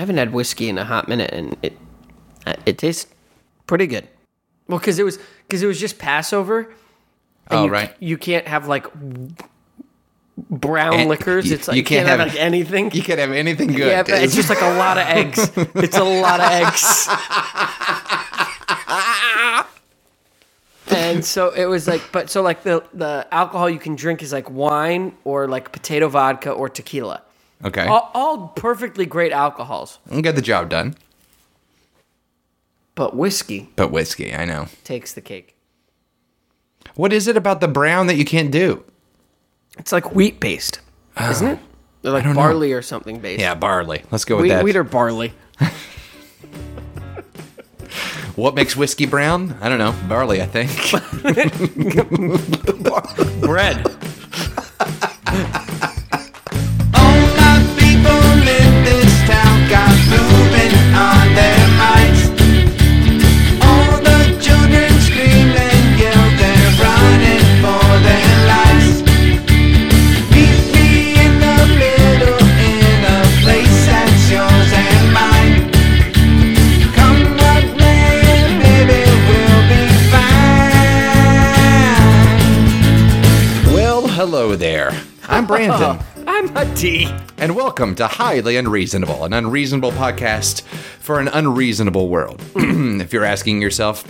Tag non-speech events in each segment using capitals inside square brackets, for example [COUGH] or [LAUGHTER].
haven't had whiskey in a hot minute, and it uh, it tastes pretty good. Well, because it was because it was just Passover. and Oh, you, right. You can't have like brown And liquors. you- It's like you can't, can't have, have- like anything. You could have anything good. yeah, but it's just like a lot of eggs. It's a lot of eggs. [LAUGHS] and so it was like, but so like the the alcohol you can drink is like wine or like potato vodka or tequila. Okay. All, all perfectly great alcohols, Get the job done. but whiskey But whiskey, I know. takes the cake. What is it about the brown that you can't do? It's like wheat based, oh. isn't it? They're like don't know. barley or something based. Yeah, barley. Let's go with wheat, that. wheat or barley. [LAUGHS] what makes whiskey brown? I don't know. Barley, I think. [LAUGHS] [LAUGHS] Bread. Brandon. [LAUGHS] I'm a D. And welcome to Highly Unreasonable, an unreasonable podcast for an unreasonable world. [CLEARS THROAT] if you're asking yourself,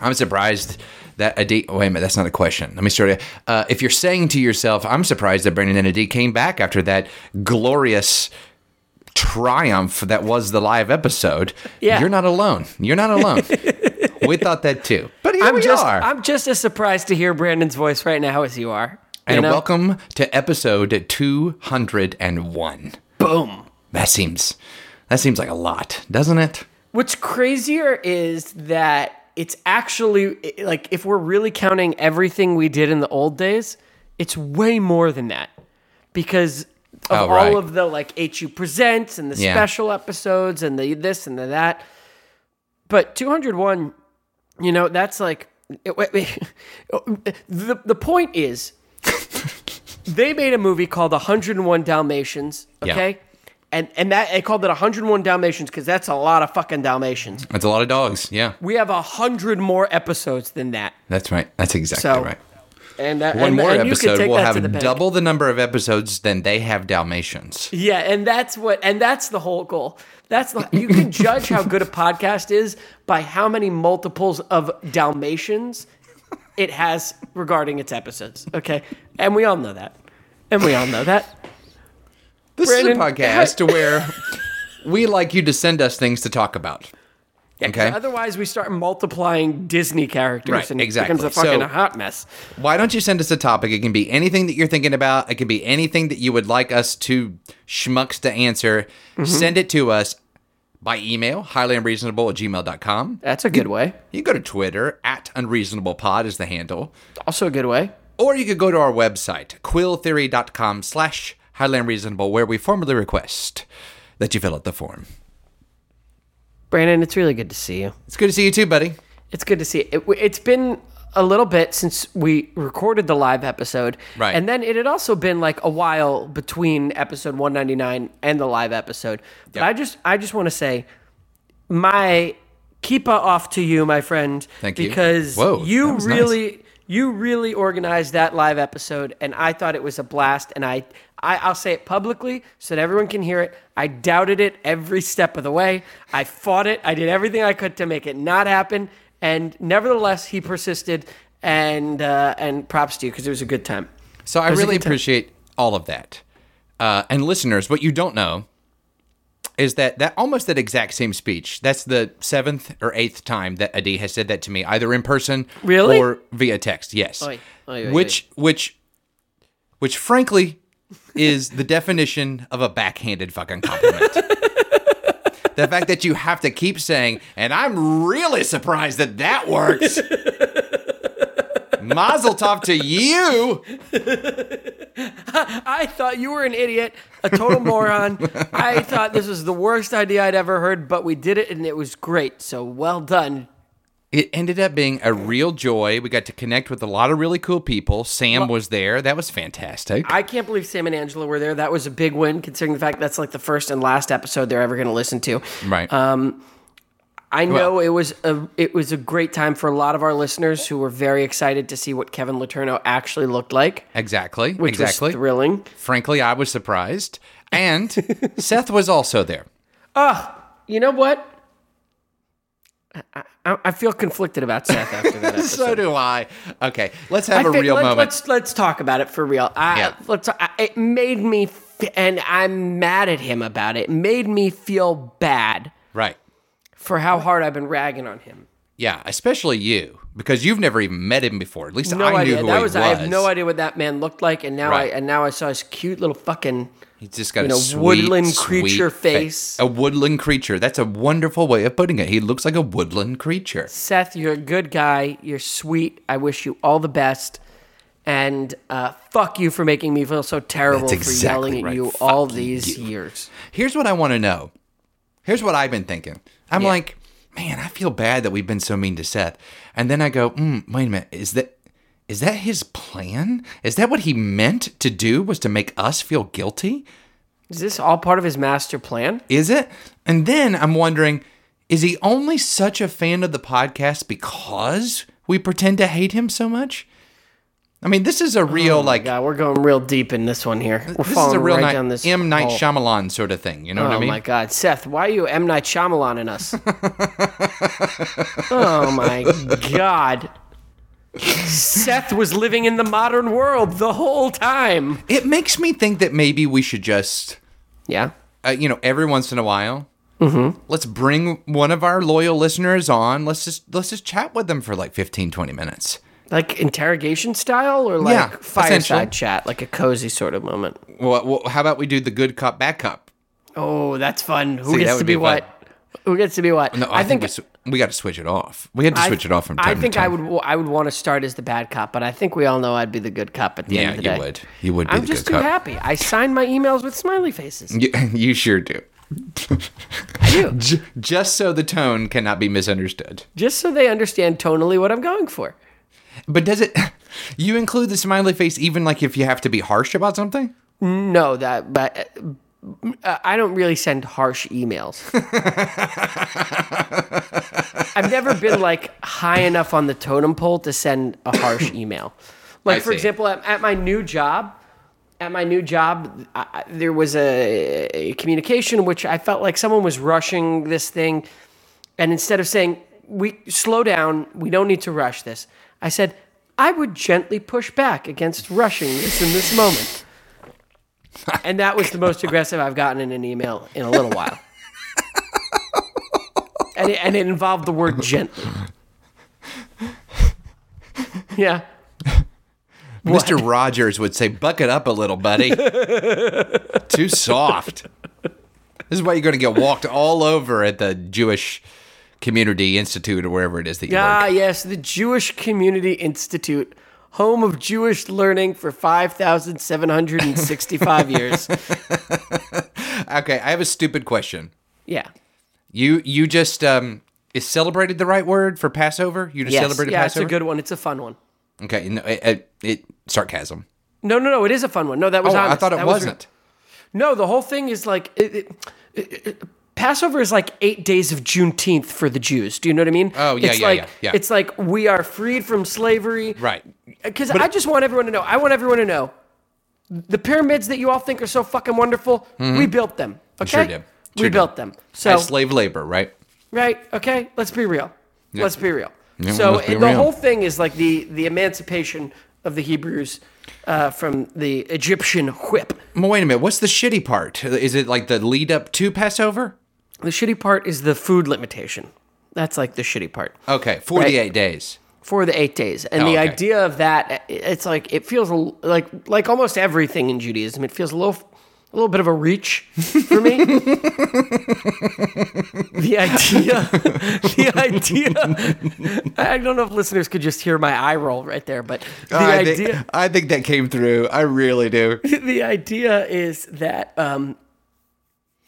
I'm surprised that Adi. Wait a minute, that's not a question. Let me start. Uh, if you're saying to yourself, I'm surprised that Brandon and Adi came back after that glorious triumph that was the live episode, Yeah. you're not alone. You're not alone. [LAUGHS] we thought that too. But here I'm we just are. I'm just as surprised to hear Brandon's voice right now as you are. You and know? welcome to episode 201. Boom. That seems that seems like a lot, doesn't it? What's crazier is that it's actually like if we're really counting everything we did in the old days, it's way more than that because of Oh, all right. of the like HU presents and the Yeah. special episodes and the this and the that. But 201, you know, that's like it- wait, [LAUGHS] wait. the the point is [LAUGHS] they made a movie called 101 Dalmatians, Yeah. okay? And and that they called it 101 Dalmatians because that's a lot of fucking Dalmatians. That's a lot of dogs. Yeah, We have a hundred more episodes than that, that's right. That's exactly So, right. and that, One and, more and episode, we'll have the double the number of episodes than they have Dalmatians. Yeah, and that's what, and that's the whole goal. That's the you can judge how good a [LAUGHS] podcast is by how many multiples of Dalmatians it has regarding its episodes. Okay, and we all know that, and we all know that. [LAUGHS] This Brandon, is a podcast [LAUGHS] where we like you to send us things to talk about. Okay. Otherwise, we start multiplying Disney characters, Right, and it exactly. becomes a fucking So- hot mess. Why don't you send us a topic? It can be anything that you're thinking about. It can be anything that you would like us to schmucks to answer. Mm-hmm. Send it to us by email, highlyunreasonable at gmail.com. That's a good way. You can go to Twitter, at unreasonablepod is the handle. Also a good way. Or you could go to our website, quilltheory.com slash highly unreasonable, where we formally request that you fill out the form. Brandon, it's really good to see you. It's good to see you too, buddy. It's good to see it. It's been a little bit since we recorded the live episode. Right. And then it had also been like a while between episode 199 and the live episode. But Yep. I just I just want to say my kippah off to you, my friend. Thank you. Because Whoa, you was nice. really you really organized that live episode and I thought it was a blast and I, I I'll say it publicly so that everyone can hear it. I doubted it every step of the way. I fought it. I did everything I could to make it not happen and nevertheless he persisted and uh, and props to you because it was a good time. So I It was a really appreciate all of that. Uh, and listeners, what you don't know is that that almost that exact same speech. That's the seventh or eighth time that Adi has said that to me, either in person Really? or via text. Yes, Oy, oy, oy, which which which frankly is the definition of a backhanded fucking compliment. [LAUGHS] the fact that you have to keep saying, and I'm really surprised that that works. Mazel tov to you. [LAUGHS] I thought you were an idiot, a total moron. I thought this was the worst idea I'd ever heard, but we did it and it was great. So well done. It ended up being a real joy. We got to connect with a lot of really cool people. Sam was there. That was fantastic. I can't believe Sam and Angela were there. That was a big win, considering the fact that's like the first and last episode they're ever going to listen to. right. Um, I know Well- it was a it was a great time for a lot of our listeners who were very excited to see what Kevin Laterno actually looked like, exactly. which exactly. was thrilling. Frankly, I was surprised. And [LAUGHS] Seth was also there. Ugh You know what? I, I, I feel conflicted about Seth after that [LAUGHS] episode. So do I. Okay, let's have I a think real let, moment. Let's let's talk about it for real. I, Yeah. Let's. I, it made me, f- and I'm mad at him about it. It made me feel bad right. for how hard I've been ragging on him. Yeah, especially you because you've never even met him before. At least No I knew who That he was, was. I have no idea what that man looked like, and now Right. I and now I saw his cute little fucking. He's just got you a know, sweet, woodland creature fa- face. A woodland creature. That's a wonderful way of putting it. He looks like a woodland creature. Seth, you're a good guy. You're sweet. I wish you all the best. And uh, fuck you for making me feel so terrible That's for exactly yelling at you Fuck all these you. years. Here's what I want to know. Here's what I've been thinking. I'm Yeah. like, man, I feel bad that we've been so mean to Seth. And then I go, mm, wait a minute, is that is that his plan? Is that what he meant to do? Was to make us feel guilty? Is this all part of his master plan? Is it? And then I'm wondering, is he only such a fan of the podcast because we pretend to hate him so much? I mean, this is a real like God, we're going real deep in this one here. We're this is a real right night, down this M Night hole. Shyamalan sort of thing. You know what Oh I mean? Oh my God, Seth, why are you M Night Shyamalan in us? oh my God, Seth was living in the modern world the whole time. It makes me think that maybe we should just, Yeah, uh, you know, every once in a while, let's bring one of our loyal listeners on. Let's just let's just chat with them for like 15, 20 minutes. Like interrogation style, or like Yeah, fireside chat, like a cozy sort of moment. Well, well, how about we do the good cop, bad cop? Oh, that's fun. Who See, gets to be, be what? Who gets to be what? No, I, think, we, we got to switch it off. We had to I- switch it off from time I to think time. I would. I would want to start as the bad cop, but I think we all know I'd be the good cop at the Yeah, end of the you day. would. You would be I'm just too cop. happy. I sign my emails with smiley faces. You, [LAUGHS] you sure do. I do, [LAUGHS] J- just so the tone cannot be misunderstood. just so they understand tonally what I'm going for. But does it? [LAUGHS] You include the smiley face even like if you have to be harsh about something? No, that, but uh, I don't really send harsh emails. [LAUGHS] I've never been like high enough on the totem pole to send a harsh [LAUGHS] email. Like I for see. example, at, at my new job, at my new job, I, there was a, a communication which I felt like someone was rushing this thing, and instead of saying we slow down, we don't need to rush this, I said I would gently push back against rushing this in this moment. [LAUGHS] And that was the most aggressive I've gotten in an email in a little while. and, it, and it involved the word gently. Yeah. Mr. Rogers would say, "Buck it up a little, buddy. Too soft." This is why you're going to get walked all over at the Jewish Community Institute or wherever it is that you Ah, work. yes, the Jewish Community Institute, home of Jewish learning for 5,765 [LAUGHS] years. Okay, I have a stupid question. Yeah. You you just um is celebrated the right word for Passover? You just Yes. celebrated Yeah, Passover? it's a good one. It's a fun one. Okay, no, it, it, it sarcasm. No, no, no. It is a fun one. No, that was Oh, I thought it That was wasn't. No, the whole thing is like it- Passover is like eight days of Juneteenth for the Jews. Do you know what I mean? Oh, yeah, it's yeah, like, yeah, yeah. It's like we are freed from slavery. Right. Because I just want everyone to know. I want everyone to know the pyramids that you all think are so fucking wonderful. We built them. Okay. Sure did. we did. built them. So As slave labor, right? right. Okay. Let's be real. Let's be real. Yeah, so be the real. whole thing is like the the emancipation of the Hebrews uh, from the Egyptian whip. Well, wait a minute. What's the shitty part? Is it like the lead up to Passover? The shitty part is the food limitation. That's like the shitty part Okay, 48 days. for the eight days. And Oh, the okay. idea of that, it's like it feels like like almost everything in Judaism. It feels a little a little bit of a reach for me. [LAUGHS] the idea, [LAUGHS] the idea. I don't know if listeners could just hear my eye roll right there, but the I idea. think, I think that came through. I really do. [LAUGHS] the idea is that um,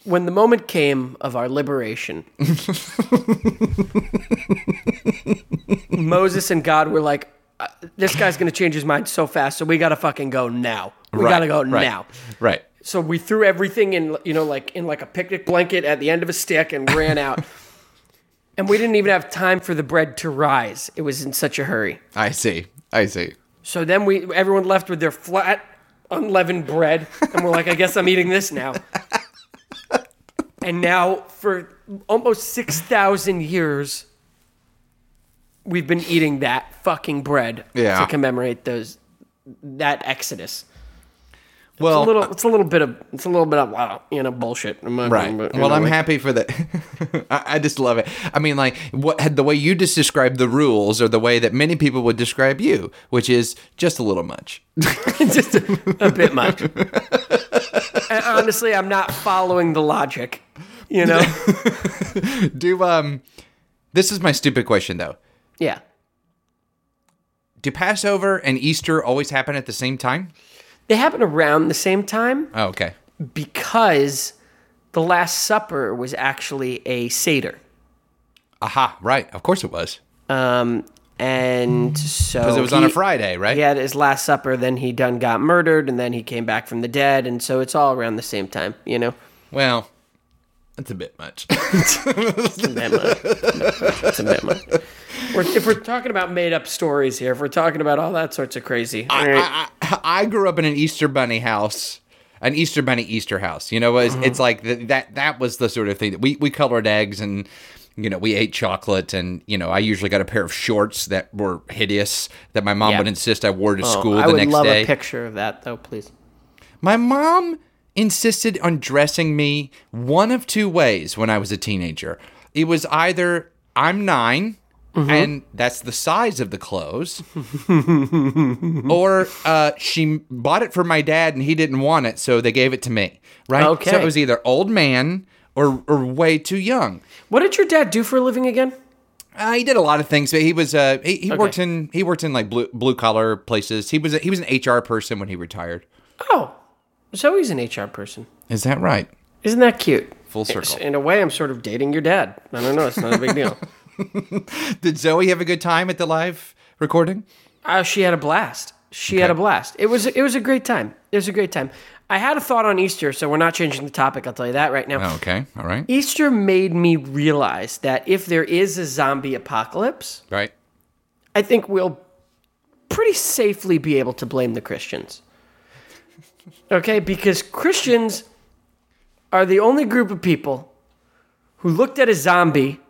when the moment came of our liberation, [LAUGHS] Moses and God were like, uh, "This guy's gonna change his mind so fast, so we gotta fucking go now. We Right, gotta go right, now." Right. So we threw everything in, you know, like in like a picnic blanket at the end of a stick and ran out. [LAUGHS] and we didn't even have time for the bread to rise. It was in such a hurry. I see. I see. So then we everyone left with their flat, unleavened bread, and we're like, I guess I'm eating this now. [LAUGHS] and now for almost six thousand years, we've been eating that fucking bread Yeah. to commemorate those that Exodus. Well, It's a little, uh, it's a little bit of, it's a little bit of, wow, you know, bullshit. Right. gonna- you Well, know, I'm like- happy for that. [LAUGHS] I, I just love it. I mean, like what had the way you just described the rules, or the way that many people would describe you, which is just a little much. [LAUGHS] just a, a bit much. [LAUGHS] and honestly, I'm not following the logic. You know? [LAUGHS] Do um, this is my stupid question though. yeah. Do Passover and Easter always happen at the same time? They happen around the same time Oh, okay. because the Last Supper was actually a Seder. Aha. Right. Of course it was. Um, and mm. so. Because it was on a Friday, right? He had his Last Supper, then he done got murdered, and then he came back from the dead. And so it's all around the same time, you know? Well, that's a bit much. [LAUGHS] [LAUGHS] It's a bit much. It's a bit much. We're, if we're talking about made up stories here, if we're talking about all that sorts of crazy. all right. I, I, I grew up in an Easter Bunny house, an Easter Bunny Easter house. You know, it's, mm-hmm. it's like the, that. That was the sort of thing that we we colored eggs and. You know, we ate chocolate, and you know, I usually got a pair of shorts that were hideous that my mom Yeah. would insist I wore to Oh, school I the would next love day. a picture of that, though, please. My mom insisted on dressing me one of two ways when I was a teenager. It was either I'm 9 Mm-hmm. and that's the size of the clothes, [LAUGHS] or uh, she bought it for my dad and he didn't want it, so they gave it to me. Right? Okay. So it was either old man or, or way too young. What did your dad do for a living again? Uh, he did a lot of things, but he was uh, he, he worked in he worked in like blue blue collar places. He was a, he was an HR person when he retired. Oh, so he's an HR person. Is that right? Isn't that cute? Full circle. In a way, I'm sort of dating your dad. I don't know. It's not a big deal. [LAUGHS] Did Zoe have a good time at the live recording? Uh, she had a blast. She had a blast. It was it was a great time. It was a great time. I had a thought on Easter, so we're not changing the topic. I'll tell you that right now. Oh, okay, all right, Easter made me realize that if there is a zombie apocalypse, right. I think we'll pretty safely be able to blame the Christians. Okay, because Christians are the only group of people who looked at a zombie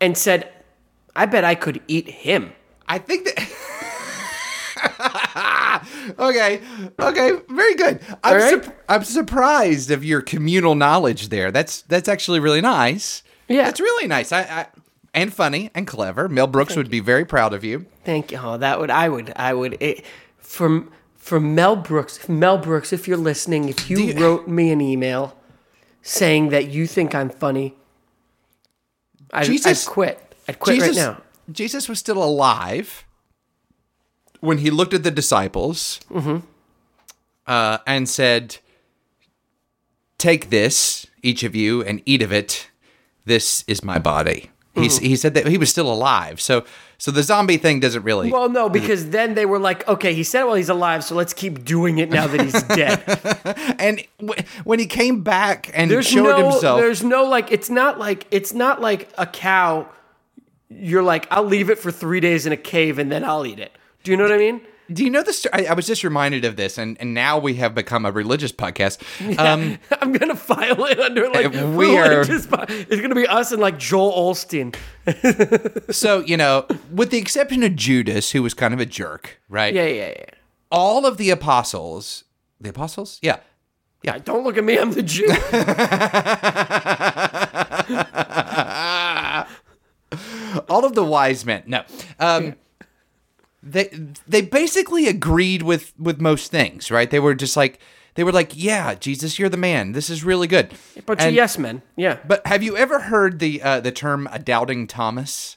and said, I bet I could eat him. I think that. Okay, okay, very good. I'm, right. sup- I'm surprised of your communal knowledge there. That's that's actually really nice. Yeah. that's really nice. I, I and funny and clever. Mel Brooks would be very proud of you. Thank you. Oh, that would I would I would it, from from Mel Brooks. Mel Brooks, if you're listening, if you, you- wrote me an email saying that you think I'm funny, I, Jesus- I'd quit. I'd quit Jesus, right now. Jesus was still alive when he looked at the disciples Mm-hmm. uh, and said, "Take this, each of you, and eat of it. This is my body." Mm-hmm. he said that he was still alive. So, so the zombie thing doesn't really. Well, no, because then they were like, okay, he said, it while he's alive, so let's keep doing it now that he's [LAUGHS] dead. and w- when he came back and There's showed no, himself, there's no like, it's not like, it's not like a cow. You're like, I'll leave it for three days in a cave and then I'll eat it. Do you know what I mean? do you know the story? I, I was just reminded of this, and, and now we have become a religious podcast. Um, [LAUGHS] I'm gonna file it under like we are- religious po- It's gonna be us and like Joel Osteen. [LAUGHS] so you know, with the exception of Judas, who was kind of a jerk, right? Yeah, yeah, yeah. all of the apostles, the apostles, yeah, Yeah, don't look at me. I'm the Jew. [LAUGHS] all of the wise men. No, um, they they basically agreed with with most things, right? They were just like they were like, yeah, Jesus, you're the man. This is really good. Bunch of yes men. Yeah, But have you ever heard the uh, the term a doubting Thomas?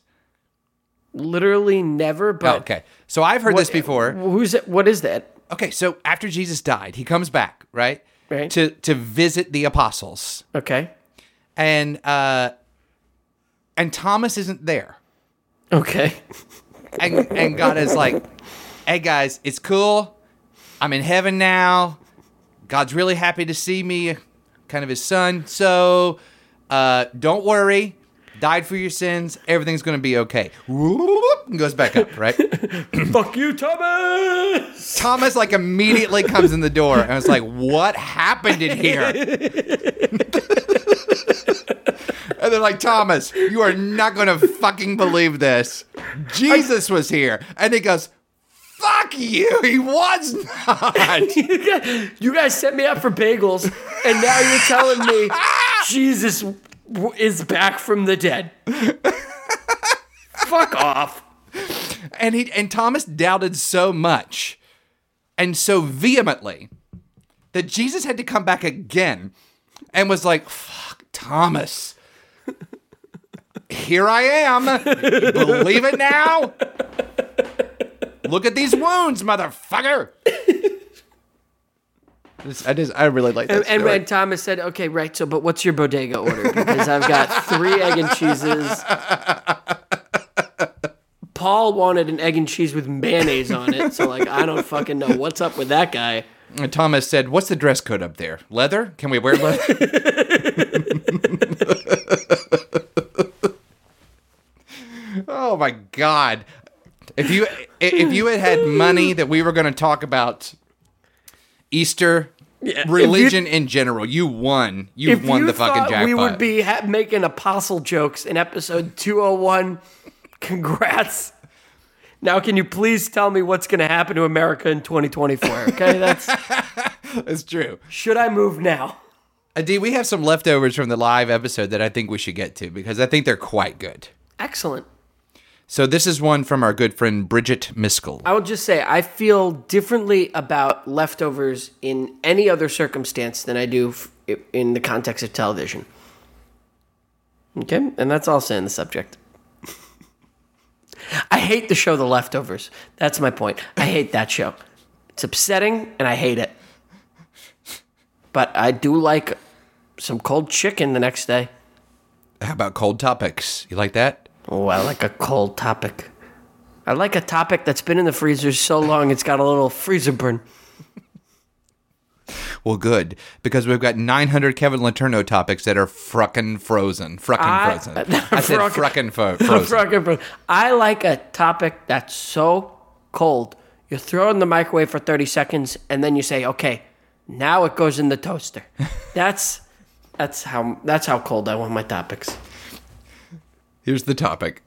literally never. But Oh, okay, so I've heard this before. Who's it? What is that? Okay, so after Jesus died, he comes back, right? Right. To to visit the apostles. Okay. and uh and Thomas isn't there. Okay. [LAUGHS] and and God is like, "Hey guys, it's cool. I'm in heaven now. God's really happy to see me, kind of his son. So, uh, don't worry. Died for your sins. Everything's gonna be okay." And goes back up, right? [LAUGHS] Fuck you, Thomas. Thomas like immediately comes in the door and was like, "What happened in here?" [LAUGHS] and they're like, "Thomas, you are not going to fucking believe this. Jesus was here." And he goes, "Fuck you. He was not." [LAUGHS] You guys, you guys set me up for bagels, and now you're telling me [LAUGHS] Jesus is back from the dead. Fuck off. and he and Thomas doubted so much and so vehemently that Jesus had to come back again and was like, "Fuck, Thomas. Here I am. Believe it now. Look at these wounds, motherfucker." This- I just, I really like that And, and story. when Thomas said, "Okay, right. So, but what's your bodega order? Because I've got three egg and cheeses." Paul wanted an egg and cheese with mayonnaise on it, so like I don't fucking know what's up with that guy. And Thomas said, "What's the dress code up there? Leather? Can we wear leather?" [LAUGHS] oh my god! If you if you had had money that we were going to talk about Easter if religion in general, you won. You won you the fucking jackpot. we would be ha- making apostle jokes in episode 201, congrats. Now, can you please tell me what's going to happen to America in 2024? Okay, [LAUGHS] that's That's true. should I move now? Adi, we have some leftovers from the live episode that I think we should get to because I think they're quite good. Excellent. So this is one from our good friend Bridget Miskell. I will just say I feel differently about leftovers in any other circumstance than I do f- in the context of television. Okay, and that's all I'll say on the subject. I hate the show The Leftovers. That's my point. I hate that show. It's upsetting and I hate it. But I do like some cold chicken the next day. How about cold topics? You like that? Oh, I like a cold topic. I like a topic that's been in the freezer so long it's got a little freezer burn. Well, good because we've got 900 Kevin Laterno topics that are fruckin' frozen. Fruckin' I- frozen. [LAUGHS] I said Fruckin- fo- [LAUGHS] frozen. Bro- I like a topic that's so cold. You throw it in the microwave for 30 seconds and then you say, "Okay, now it goes in the toaster." [LAUGHS] That's that's how that's how cold I want my topics. Here's the topic.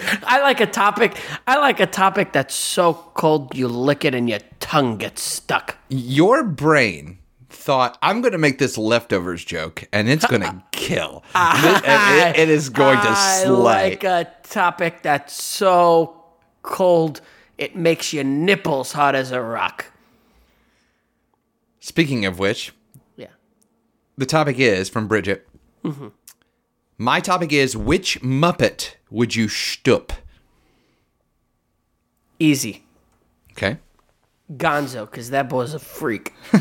I like a topic. I like a topic that's so cold you lick it and your tongue gets stuck. Your brain thought I'm going to make this leftovers joke and it's going [LAUGHS] to kill. [LAUGHS] It- it- it is going to I slay. like a topic that's so cold it makes your nipples hot as a rock. Speaking of which, Yeah. the topic is from Bridget. Mm-hmm. My topic is which Muppet would you shtup? Easy. Okay. Gonzo, because that boy's a freak. [LAUGHS]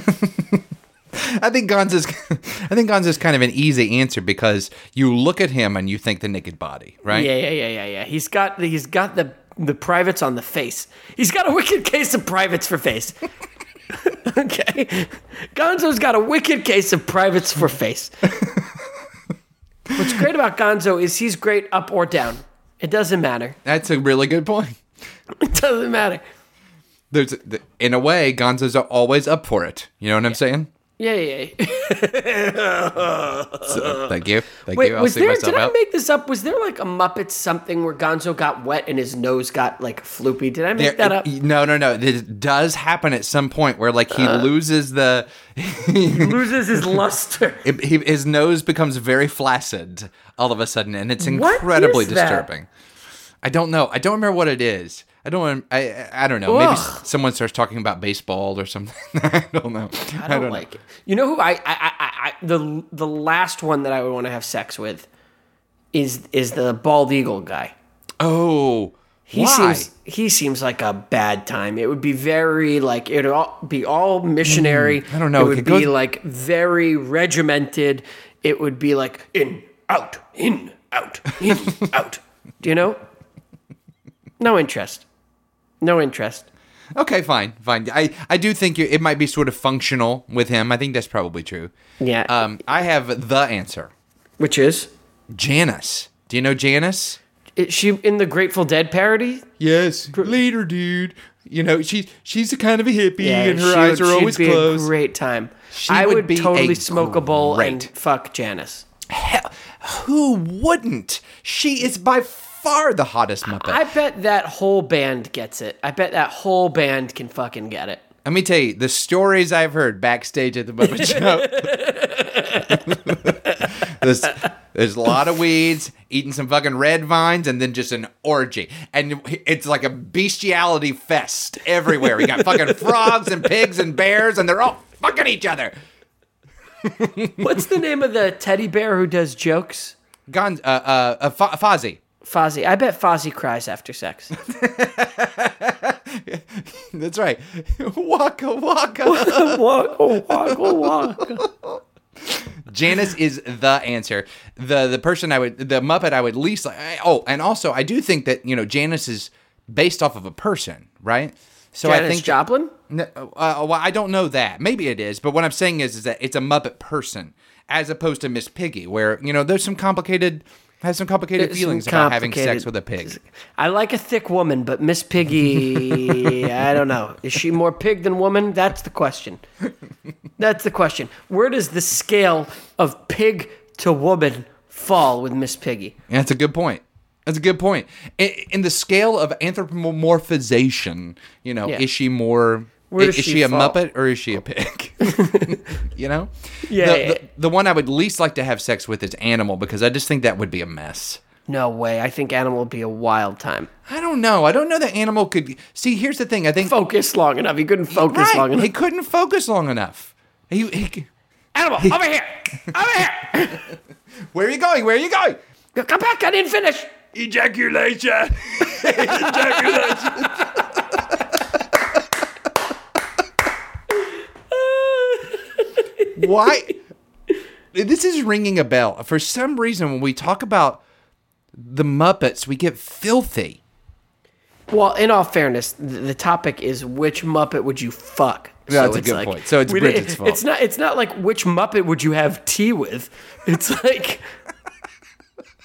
I think Gonzo's [LAUGHS] I think Gonzo's kind of an easy answer because you look at him and you think the naked body, right? Yeah, yeah, yeah, yeah, yeah. He's got the, he's got the the privates on the face. He's got a wicked case of privates for face. [LAUGHS] okay, Gonzo's got a wicked case of privates for face. What's great about Gonzo is he's great up or down. It doesn't matter. [LAUGHS] That's a really good point. It doesn't matter. There's in a way Gonzo's always up for it. You know what I'm saying? Yeah, yeah. yeah. [LAUGHS] So, thank you. Thank Wait, you. I'll was there? Did I make this up? Was there like a Muppet something where Gonzo got wet and his nose got like floopy? Did I make There- that up? No, no, no. It does happen at some point where like he Uh. loses the [LAUGHS] Loses his luster. it, he, his nose becomes very flaccid all of a sudden, and it's incredibly is that? disturbing. I don't know. I don't remember what it is. I don't. I I I don't know. Maybe someone starts talking about baseball or something. [LAUGHS] I don't know. I don't, like it. You know who I, I, I, I the the last one that I would want to have sex with is is the bald eagle guy. Oh, He why? seems he seems like a bad time. It would be very like it'd all be all missionary. Mm, I don't know. It It would could be go- like very regimented. It would be like in out in out in [LAUGHS] out Do you know? No interest. No interest. Okay, fine, fine. I, I do think it might be sort of functional with him. I think that's probably true. Yeah. Um, I have the answer. Which is? Janice. Do you know Janice? Is she in the Grateful Dead parody? Yes, later, dude. You know she she's a kind of a hippie, and her eyes would- are always be closed. A great time. She I would would, be totally a smoke a bowl and fuck Janice. Hell, who wouldn't? She is by far the hottest Muppet. I bet that whole band gets it. I bet that whole band can fucking get it. Let me tell you the stories I've heard backstage at the Muppet [LAUGHS] Show. [LAUGHS] there's, there's a lot of weeds, eating some fucking red vines, and then just an orgy. And it's like a bestiality fest everywhere. We got fucking [LAUGHS] frogs and pigs and bears, and they're all fucking each other. What's the name of the teddy bear who does jokes? Gon, uh, uh, uh, Fo- Fozzie. Fozzie. I bet Fozzie cries after sex. [LAUGHS] That's right. waka waka. [LAUGHS] waka, waka, waka. Janice is the answer. The the person I would the Muppet I would least like. Oh, and also I do think that you know Janice is based off of a person, right? So I think Joplin? Uh, well, I don't know that. Maybe it is, but what I'm saying is, is that it's a Muppet person as opposed to Miss Piggy, where you know there's some complicated has some complicated There's feelings some about having sex with a pig. I like a thick woman, but Miss Piggy, [LAUGHS] I don't know. Is she more pig than woman? That's the question. That's the question. Where does the scale of pig to woman fall with Miss Piggy? Yeah, that's a good point. That's a good point. In, in the scale of anthropomorphization, you know, Yeah. is she more? Where is, she she a fall? Muppet or is she a pig? [LAUGHS] you know. Yeah, The, yeah. the, the one I would least like to have sex with is animal because I just think that would be a mess. No way. I think animal would be a wild time. I don't know. I don't know that animal could see. Here's the thing. I think Focus long enough. He couldn't focus right, long enough. he couldn't focus long enough. He, he, Animal, over here. Over here. [LAUGHS] where are you going? Where are you going? Come back. I didn't finish. Ejaculation. [LAUGHS] Ejaculation. Why? This is ringing a bell. For some reason, when we talk about the Muppets, we get filthy. Well, in all fairness, the, topic is which Muppet would you fuck? Yeah, that's a it's good point. So it's Bridget's fault. It's not. It's not like which Muppet would you have tea with. It's like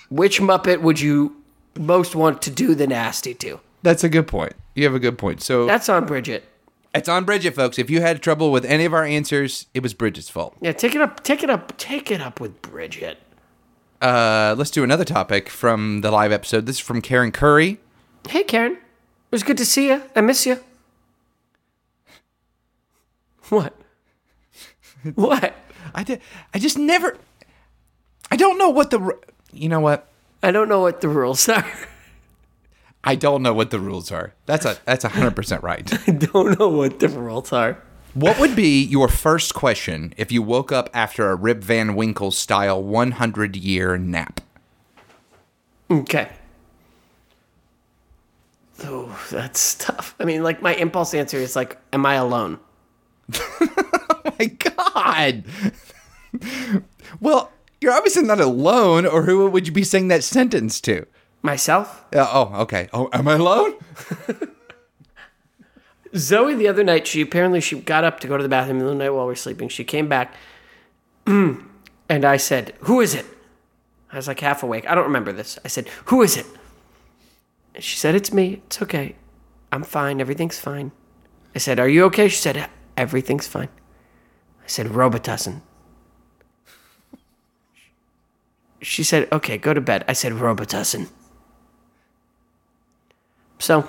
which Muppet would you most want to do the nasty to? That's a good point. You have a good point. So That's on Bridget. It's on Bridget, folks. If you had trouble with any of our answers, it was Bridget's fault. Yeah, take it up. Take it up. Take it up with Bridget. Uh, let's do another topic from the live episode. This is from Karen Curry. Hey, Karen. It was good to see you. I miss you. What? What? [LAUGHS] I did. I just never. I don't know what the. You know what? I don't know what the rules are. [LAUGHS] I don't know what the rules are. That's a. That's hundred percent right. [LAUGHS] I don't know what the rules are. what would be your first question if you woke up after a Rip Van Winkle style one hundred year nap? Okay. Oh, that's tough. I mean, like my impulse answer is like, "Am I alone?" [LAUGHS] Oh my God. well, you're obviously not alone, or who would you be saying that sentence to? Myself? Uh, oh, okay. Oh, am I alone? [LAUGHS] Zoe the other night, she apparently she got up to go to the bathroom in the night while we were sleeping. She came back, [CLEARS THROAT] and I said, "Who is it?" I was like half awake. I don't remember this. I said, "Who is it?" And she said, "It's me. It's okay. I'm fine. Everything's fine." I said, "Are you okay?" She said, "Everything's fine." I said, "Robitussin." She said, "Okay, go to bed." I said, "Robitussin." So,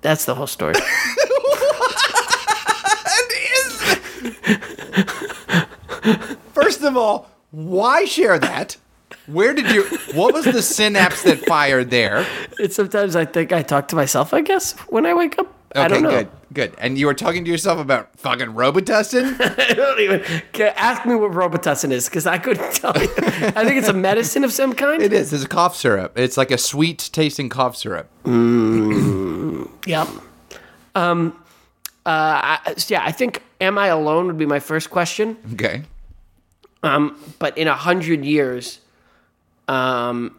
that's the whole story. [LAUGHS] First of all, why share that? Where did you? What was the synapse that fired there? And sometimes I think I talk to myself, I guess, when I wake up. I Okay, don't know. good, good. And you were talking to yourself about fucking Robitussin? [LAUGHS] I don't even. Ask me what Robitussin is, because I couldn't [LAUGHS] tell you. I think it's a medicine of some kind. it is. It's a cough syrup. It's like a sweet tasting cough syrup. [CLEARS THROAT] Yep. Um, uh, I, yeah, I think "Am I alone?" would be my first question. Okay. Um, but in a hundred years, um,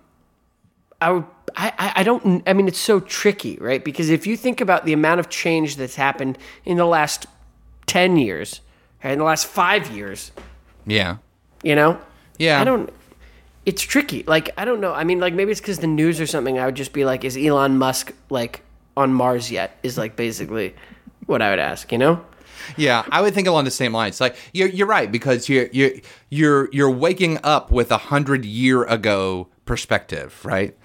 I would I, I, don't. I mean, it's so tricky, right? Because if you think about the amount of change that's happened in the last ten years, right, in the last five years, Yeah. you know, Yeah. I don't. It's tricky. Like I don't know. I mean, like maybe it's because the news or something. I would just be like, is Elon Musk like on Mars yet? Is like basically what I would ask. You know? Yeah, I would think along the same lines. Like you're you're right because you're you're you're you're waking up with a hundred year ago perspective, right?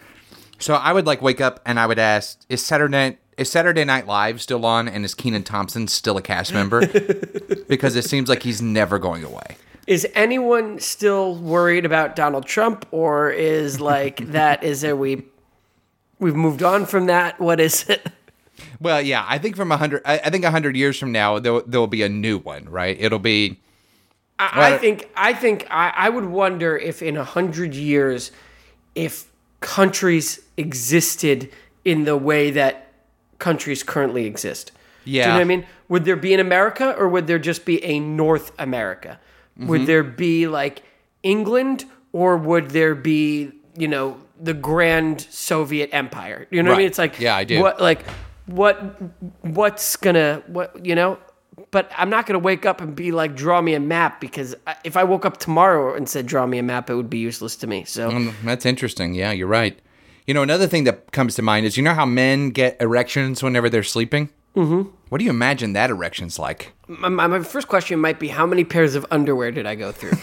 So I would like wake up and I would ask, is Saturday is Saturday Night Live still on, and is Kenan Thompson still a cast member? [LAUGHS] because it seems like he's never going away. Is anyone still worried about Donald Trump, or is like [LAUGHS] that? Is there we we've moved on from that? What is it? Well, yeah, I think from a hundred, I, I think a hundred years from now there there will be a new one, right? It'll be I, I think I think I, I would wonder if in a hundred years, if countries existed in the way that countries currently exist. Do you know Yeah. what I mean? Would there be an America, or would there just be a North America? Mm-hmm. Would there be like England, or would there be you know the Grand Soviet Empire? You know what I mean? It's like Yeah, I do. What like what what's gonna what you know? But I'm not gonna wake up and be like, draw me a map because if I woke up tomorrow and said, draw me a map, it would be useless to me. So Mm, That's interesting. Yeah, you're right. You know, another thing that comes to mind is you know how men get erections whenever they're sleeping? Mm-hmm. What do you imagine that erection's like? my, my first question might be, how many pairs of underwear did I go through? [LAUGHS]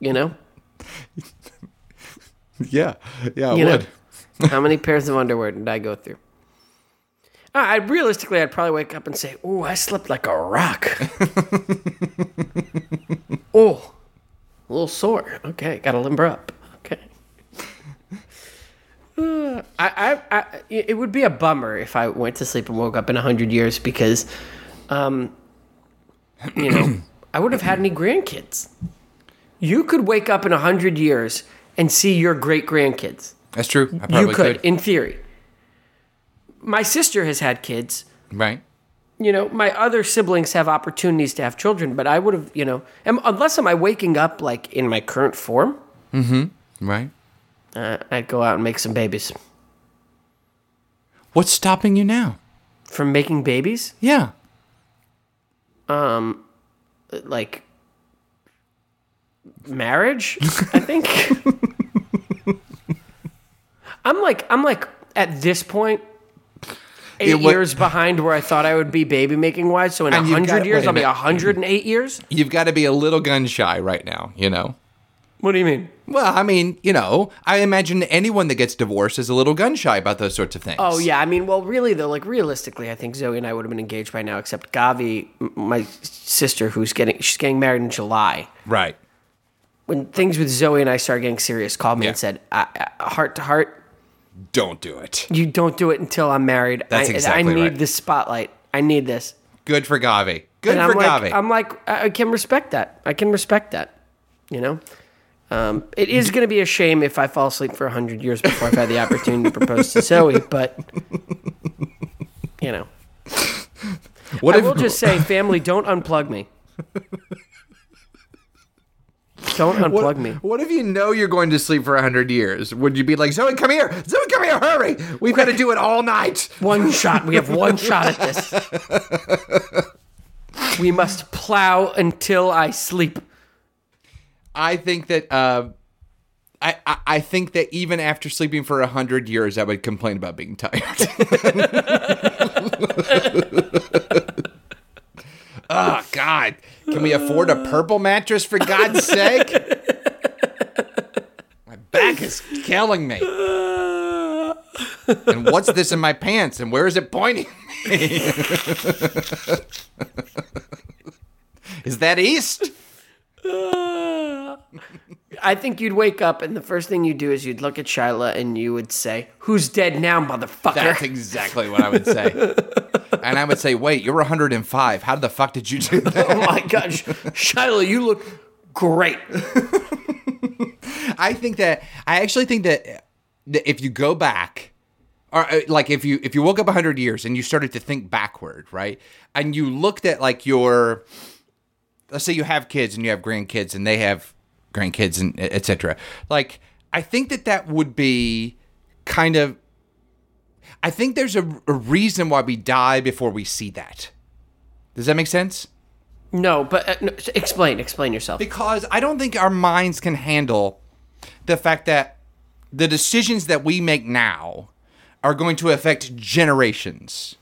you know, [LAUGHS] Yeah, yeah, I you know, how many pairs of underwear did I go through? Uh, I realistically, I'd probably wake up and say, "Oh, I slept like a rock." [LAUGHS] oh, a little sore. Okay, got to limber up. Okay. [SIGHS] Uh, I, I, I, it would be a bummer if I went to sleep and woke up in a hundred years because, um, you know, [COUGHS] I wouldn't have had any grandkids. You could wake up in a hundred years and see your great grandkids. That's true. I You could, could. in theory. My sister has had kids. Right. You know, my other siblings have opportunities to have children, but I would have, you know, unless am I waking up like in my current form, Mm-hmm. Right. uh, I'd go out and make some babies. What's stopping you now? From making babies, Yeah. Um, like marriage, I think. [LAUGHS] I'm like, I'm like at this point. Eight years behind where I thought I would be baby making wise. So in a hundred years, I'll be hundred and eight years. You've got to be a little gun shy right now, you know? What do you mean? Well, I mean, you know, I imagine anyone that gets divorced is a little gun shy about those sorts of things. Oh yeah, I mean, well, really though, like realistically, I think Zoe and I would have been engaged by now. Except Gavi, m- my sister, who's getting she's getting married in July. Right. When things with Zoe and I started getting serious, called me Yeah. and said, "Heart to heart, Don't do it. you don't do it until I'm married. That's I, exactly I need right. this spotlight. I need this." Good for Gavi. Good And for I'm like, Gavi. I'm like, I I can respect that. I can respect that. You know, um, it is going to be a shame if I fall asleep for hundred years before I've had the opportunity to propose to Zoe, [LAUGHS] but you know. what I if will just say, family, don't unplug me. Don't [LAUGHS] unplug what, me. What if you know you're going to sleep for 100 years? Would you be like, Zoe, come here. Zoe, come here. Hurry. We've got to do it all night. [LAUGHS] One shot. We have one shot at this. [LAUGHS] We must plow until I sleep. I think that uh, I, I I think that even after sleeping for a hundred years, I would complain about being tired. oh God! Can we afford a purple mattress for God's sake? My back is killing me. And what's this in my pants? And where is it pointing? is that east? I think you'd wake up and the first thing you'd do is you'd look at Shyla and you would say, Who's dead now, motherfucker? That's exactly what I would say. And I would say, wait, you're 105. How the fuck did you do that? [LAUGHS] oh my gosh. Shyla, you look great. I think that, I actually think that, that if you go back, or uh, like if you if you woke up 100 years and you started to think backward, right? And you looked at like your let's say you have kids and you have grandkids and they have grandkids and etc. Like I think that that would be kind of. I think there's a, a reason why we die before we see that. Does that make sense? No, but uh, no, explain. Explain yourself. Because I don't think our minds can handle the fact that the decisions that we make now are going to affect generations.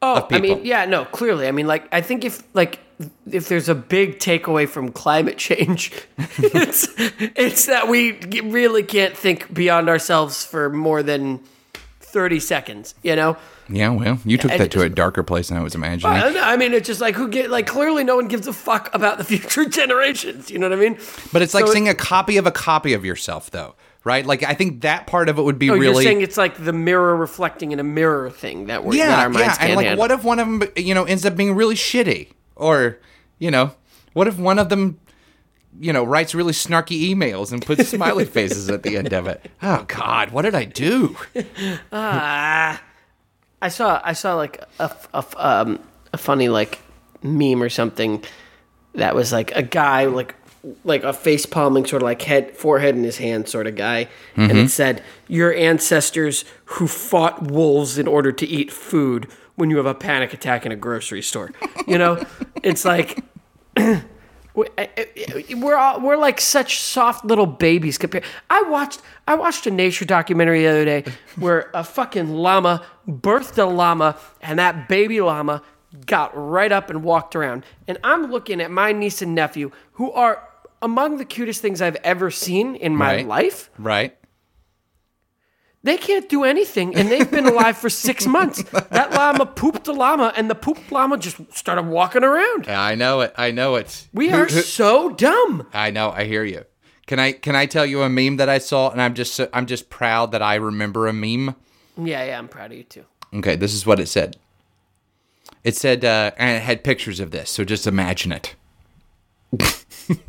Oh, I mean, yeah, no, clearly. I mean, like, I think if like if there's a big takeaway from climate change, [LAUGHS] it's it's that we really can't think beyond ourselves for more than thirty seconds. You know. Yeah, well, you took and that to a darker place than I was imagining. I. Mean, it's just like who get like clearly no one gives a fuck about the [LAUGHS] future generations. You know what I mean? But it's like So seeing a copy of a copy of yourself, though, right? Like I think that part of it would be Oh, you're really saying it's like the mirror reflecting in a mirror thing that we're yeah, our minds yeah. And like, handle. what if one of them, you know, ends up being really shitty, or you know, what if one of them, you know, writes really snarky emails and puts [LAUGHS] smiley faces at the end of it? Oh God, what did I do? [LAUGHS] I saw I saw like a, a, um, a funny like meme or something that was like a guy like like a face palming sort of like head forehead in his hand sort of guy and Mm-hmm. it said your ancestors who fought wolves in order to eat food when you have a panic attack in a grocery store you know it's like we- I- I- we're all, we're like such soft little babies compared. I watched I watched a nature documentary the other day where a fucking llama birthed a llama and that baby llama got right up and walked around. And I'm looking at my niece and nephew who are among the cutest things I've ever seen in my Right. life. Right? They can't do anything, and they've been alive for six [LAUGHS] months. That llama pooped a llama, and the pooped llama just started walking around. I know it. I know it. We are so dumb. I know. I hear you. Can I can I tell you a meme that I saw and I'm just so- I'm just proud that I remember a meme. Yeah, yeah, I'm proud of you too. Okay, this is what it said. It said, uh, and it had pictures of this, so just imagine it. [LAUGHS]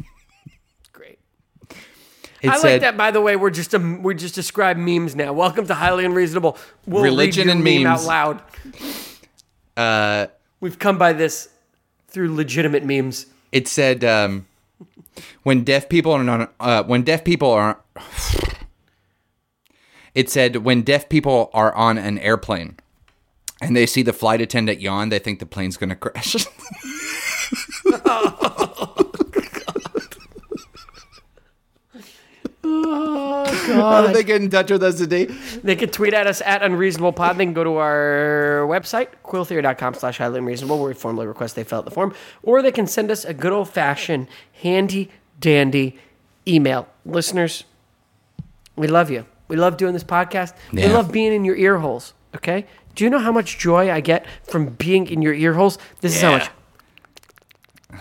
I said, like that. By the way, we're just a, we just describe memes now. Welcome to highly unreasonable. We'll Religion read your and meme out memes. loud. Uh, We've come by this through legitimate memes. it said, um, when deaf people are on, uh, when deaf people are, it said when deaf people are on an airplane and they see the flight attendant yawn, they think the plane's going to crash. [LAUGHS] [LAUGHS] Oh, how do they get in touch with us today? They can tweet at us at unreasonablepod. They can go to our website, quilltheory.com slash highly unreasonable, where we formally request they fill out the form. Or they can send us a good old fashioned, handy dandy email. Listeners, we love you. We love doing this podcast. We love being in your ear holes. Okay? Do you know how much joy I get from being in your ear holes? This is how much.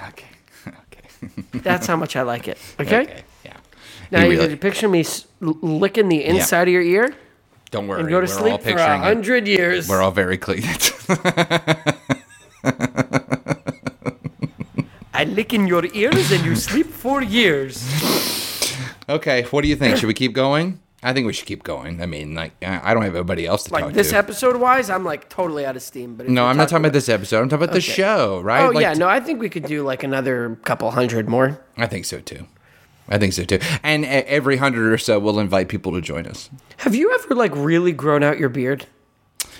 Okay. [LAUGHS] Okay. That's how much I like it. [LAUGHS] Okay? Okay. Yeah. Now You you really- picture me licking the inside of your ear Don't worry. and go to we're sleep for a hundred years. We're all very clean. [LAUGHS] I lick in your ears and you sleep for years. okay. What do you think? Should we keep going? I think we should keep going. I mean, like, I don't have anybody else to Like talk this to. episode wise, I'm like totally out of steam. But no, I'm not talking about this episode. I'm talking about the show, right? Oh Like, yeah, no, I think we could do like another couple hundred more. I think so too. I think so too. And every hundred or so, we'll invite people to join us. Have you ever like really grown out your beard?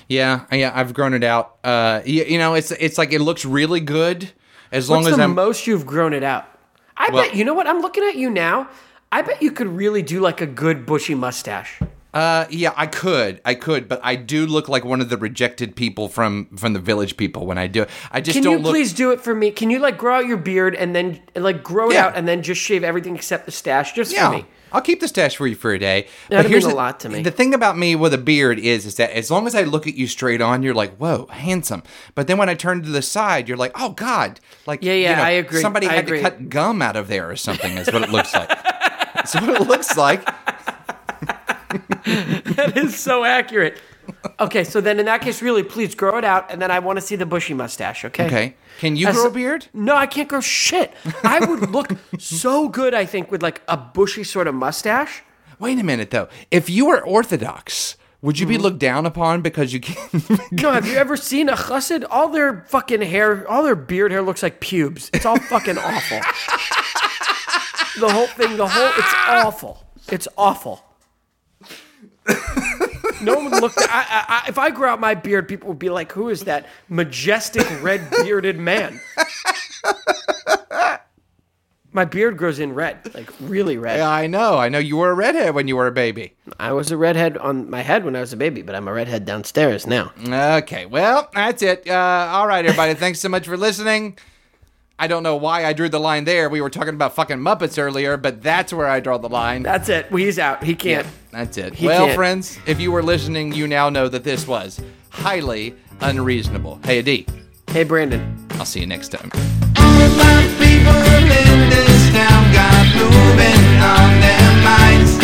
Yeah, yeah. I've grown it out. Uh, you, you know, it's it's like it looks really good as long as the I'm. most you've grown it out? I Well- bet you know what I'm looking at you now. I bet you could really do like a good bushy mustache. Uh, yeah, I could, I could, but I do look like one of the rejected people from from the village people when I do it. I just Can don't you look. please do it for me? Can you like grow out your beard and then like grow it Yeah. out and then just shave everything except the stash just Yeah, for me? I'll keep the stash for you for a day. That'd mean a the, lot to me. The thing about me with a beard is, is that as long as I look at you straight on, you're like, "Whoa, handsome." But then when I turn to the side, you're like, "Oh God!" Like, Yeah, yeah, you know, I agree. Somebody I had agree. to cut gum out of there or something. Is what it looks like. [LAUGHS] That's what it looks like. That is so accurate. Okay, so then in that case, really, please grow it out, and then I want to see the bushy mustache. Okay. Okay, can you As- grow a beard? No, I can't grow shit. I would look so good, I think, with like a bushy sort of mustache. Wait a minute though. If you were Orthodox, would Mm-hmm. you be looked down upon because you can't? [LAUGHS] [LAUGHS] No, have you ever seen a chassid? All their fucking hair, all their beard hair looks like pubes. It's all fucking awful. [LAUGHS] The whole thing, the whole, it's awful. It's awful. No one would look. I, I, I, if I grew out my beard, people would be like, "Who is that majestic red bearded man?" my beard grows in red, like really red. Yeah, I know. I know you were a redhead when you were a baby. I was a redhead on my head when I was a baby, but I'm a redhead downstairs now. Okay, well, that's it. Uh, all right, everybody. Thanks so much for listening. I don't know why I drew the line there. We were talking about fucking Muppets earlier, but that's where I draw the line. That's it. He's out. He can't. Yeah, that's it. He well, can't. friends, if you were listening, you now know that this was highly unreasonable. Hey, Adi. Hey, Brandon. I'll see you next time. All my people in this town got moving on their minds.